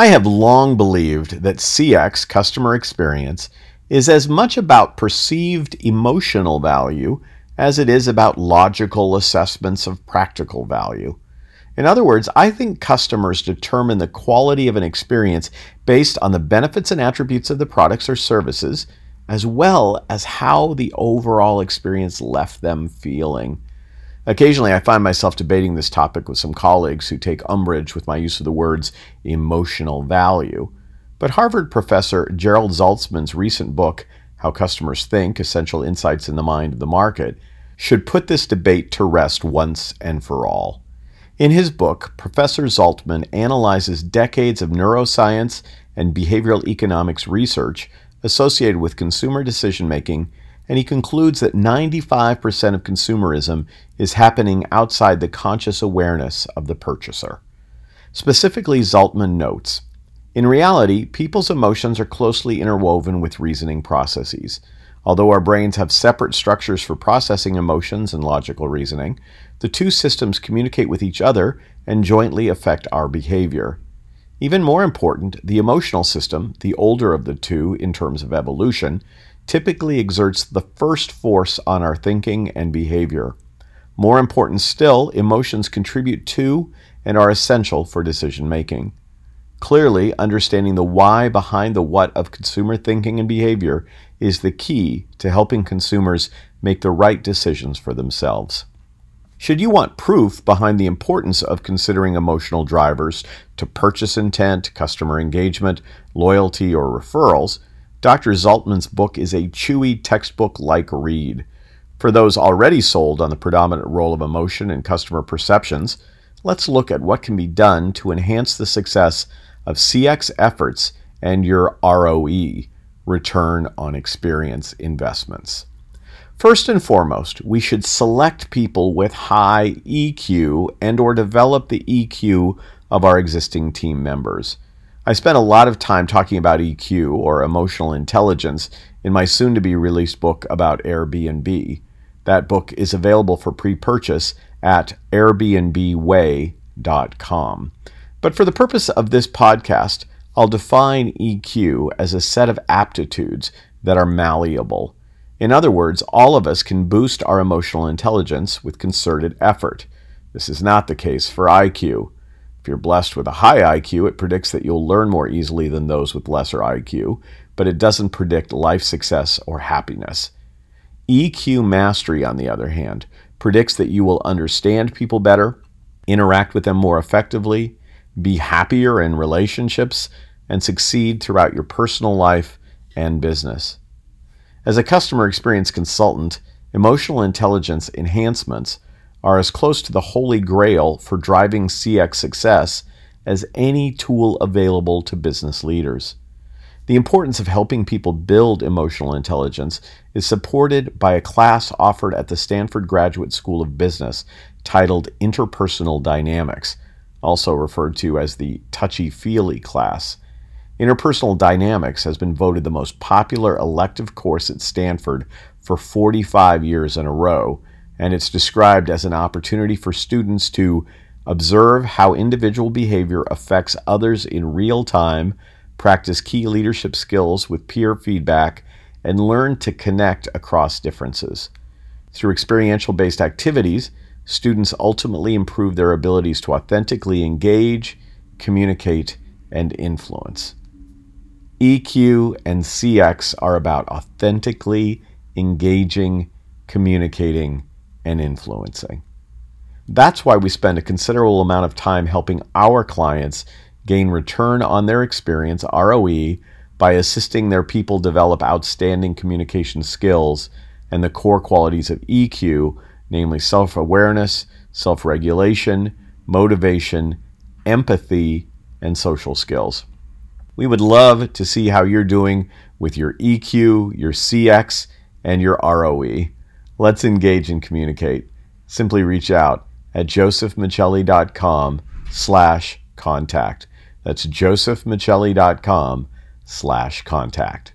I have long believed that CX, customer experience, is as much about perceived emotional value as it is about logical assessments of practical value. In other words, I think customers determine the quality of an experience based on the benefits and attributes of the products or services, as well as how the overall experience left them feeling. Occasionally, I find myself debating this topic with some colleagues who take umbrage with my use of the words emotional value. But Harvard professor Gerald Zaltman's recent book, How Customers Think Essential Insights in the Mind of the Market, should put this debate to rest once and for all. In his book, Professor Zaltman analyzes decades of neuroscience and behavioral economics research associated with consumer decision making and he concludes that 95% of consumerism is happening outside the conscious awareness of the purchaser. Specifically, Zaltman notes In reality, people's emotions are closely interwoven with reasoning processes. Although our brains have separate structures for processing emotions and logical reasoning, the two systems communicate with each other and jointly affect our behavior. Even more important, the emotional system, the older of the two in terms of evolution, typically exerts the first force on our thinking and behavior. More important still, emotions contribute to and are essential for decision making. Clearly, understanding the why behind the what of consumer thinking and behavior is the key to helping consumers make the right decisions for themselves. Should you want proof behind the importance of considering emotional drivers to purchase intent, customer engagement, loyalty, or referrals, Dr. Zaltman's book is a chewy textbook like read. For those already sold on the predominant role of emotion in customer perceptions, let's look at what can be done to enhance the success of CX efforts and your ROE, return on experience investments. First and foremost, we should select people with high EQ and or develop the EQ of our existing team members. I spent a lot of time talking about EQ or emotional intelligence in my soon to be released book about Airbnb. That book is available for pre purchase at airbnbway.com. But for the purpose of this podcast, I'll define EQ as a set of aptitudes that are malleable. In other words, all of us can boost our emotional intelligence with concerted effort. This is not the case for IQ. You're blessed with a high IQ, it predicts that you'll learn more easily than those with lesser IQ, but it doesn't predict life success or happiness. EQ mastery, on the other hand, predicts that you will understand people better, interact with them more effectively, be happier in relationships, and succeed throughout your personal life and business. As a customer experience consultant, emotional intelligence enhancements are as close to the holy grail for driving CX success as any tool available to business leaders. The importance of helping people build emotional intelligence is supported by a class offered at the Stanford Graduate School of Business titled Interpersonal Dynamics, also referred to as the Touchy Feely class. Interpersonal Dynamics has been voted the most popular elective course at Stanford for 45 years in a row and it's described as an opportunity for students to observe how individual behavior affects others in real time, practice key leadership skills with peer feedback, and learn to connect across differences. Through experiential based activities, students ultimately improve their abilities to authentically engage, communicate, and influence. EQ and CX are about authentically engaging, communicating, and influencing. That's why we spend a considerable amount of time helping our clients gain return on their experience, ROE, by assisting their people develop outstanding communication skills and the core qualities of EQ, namely self awareness, self regulation, motivation, empathy, and social skills. We would love to see how you're doing with your EQ, your CX, and your ROE. Let's engage and communicate. Simply reach out at josephmichelli.com slash contact. That's josephmichelli.com slash contact.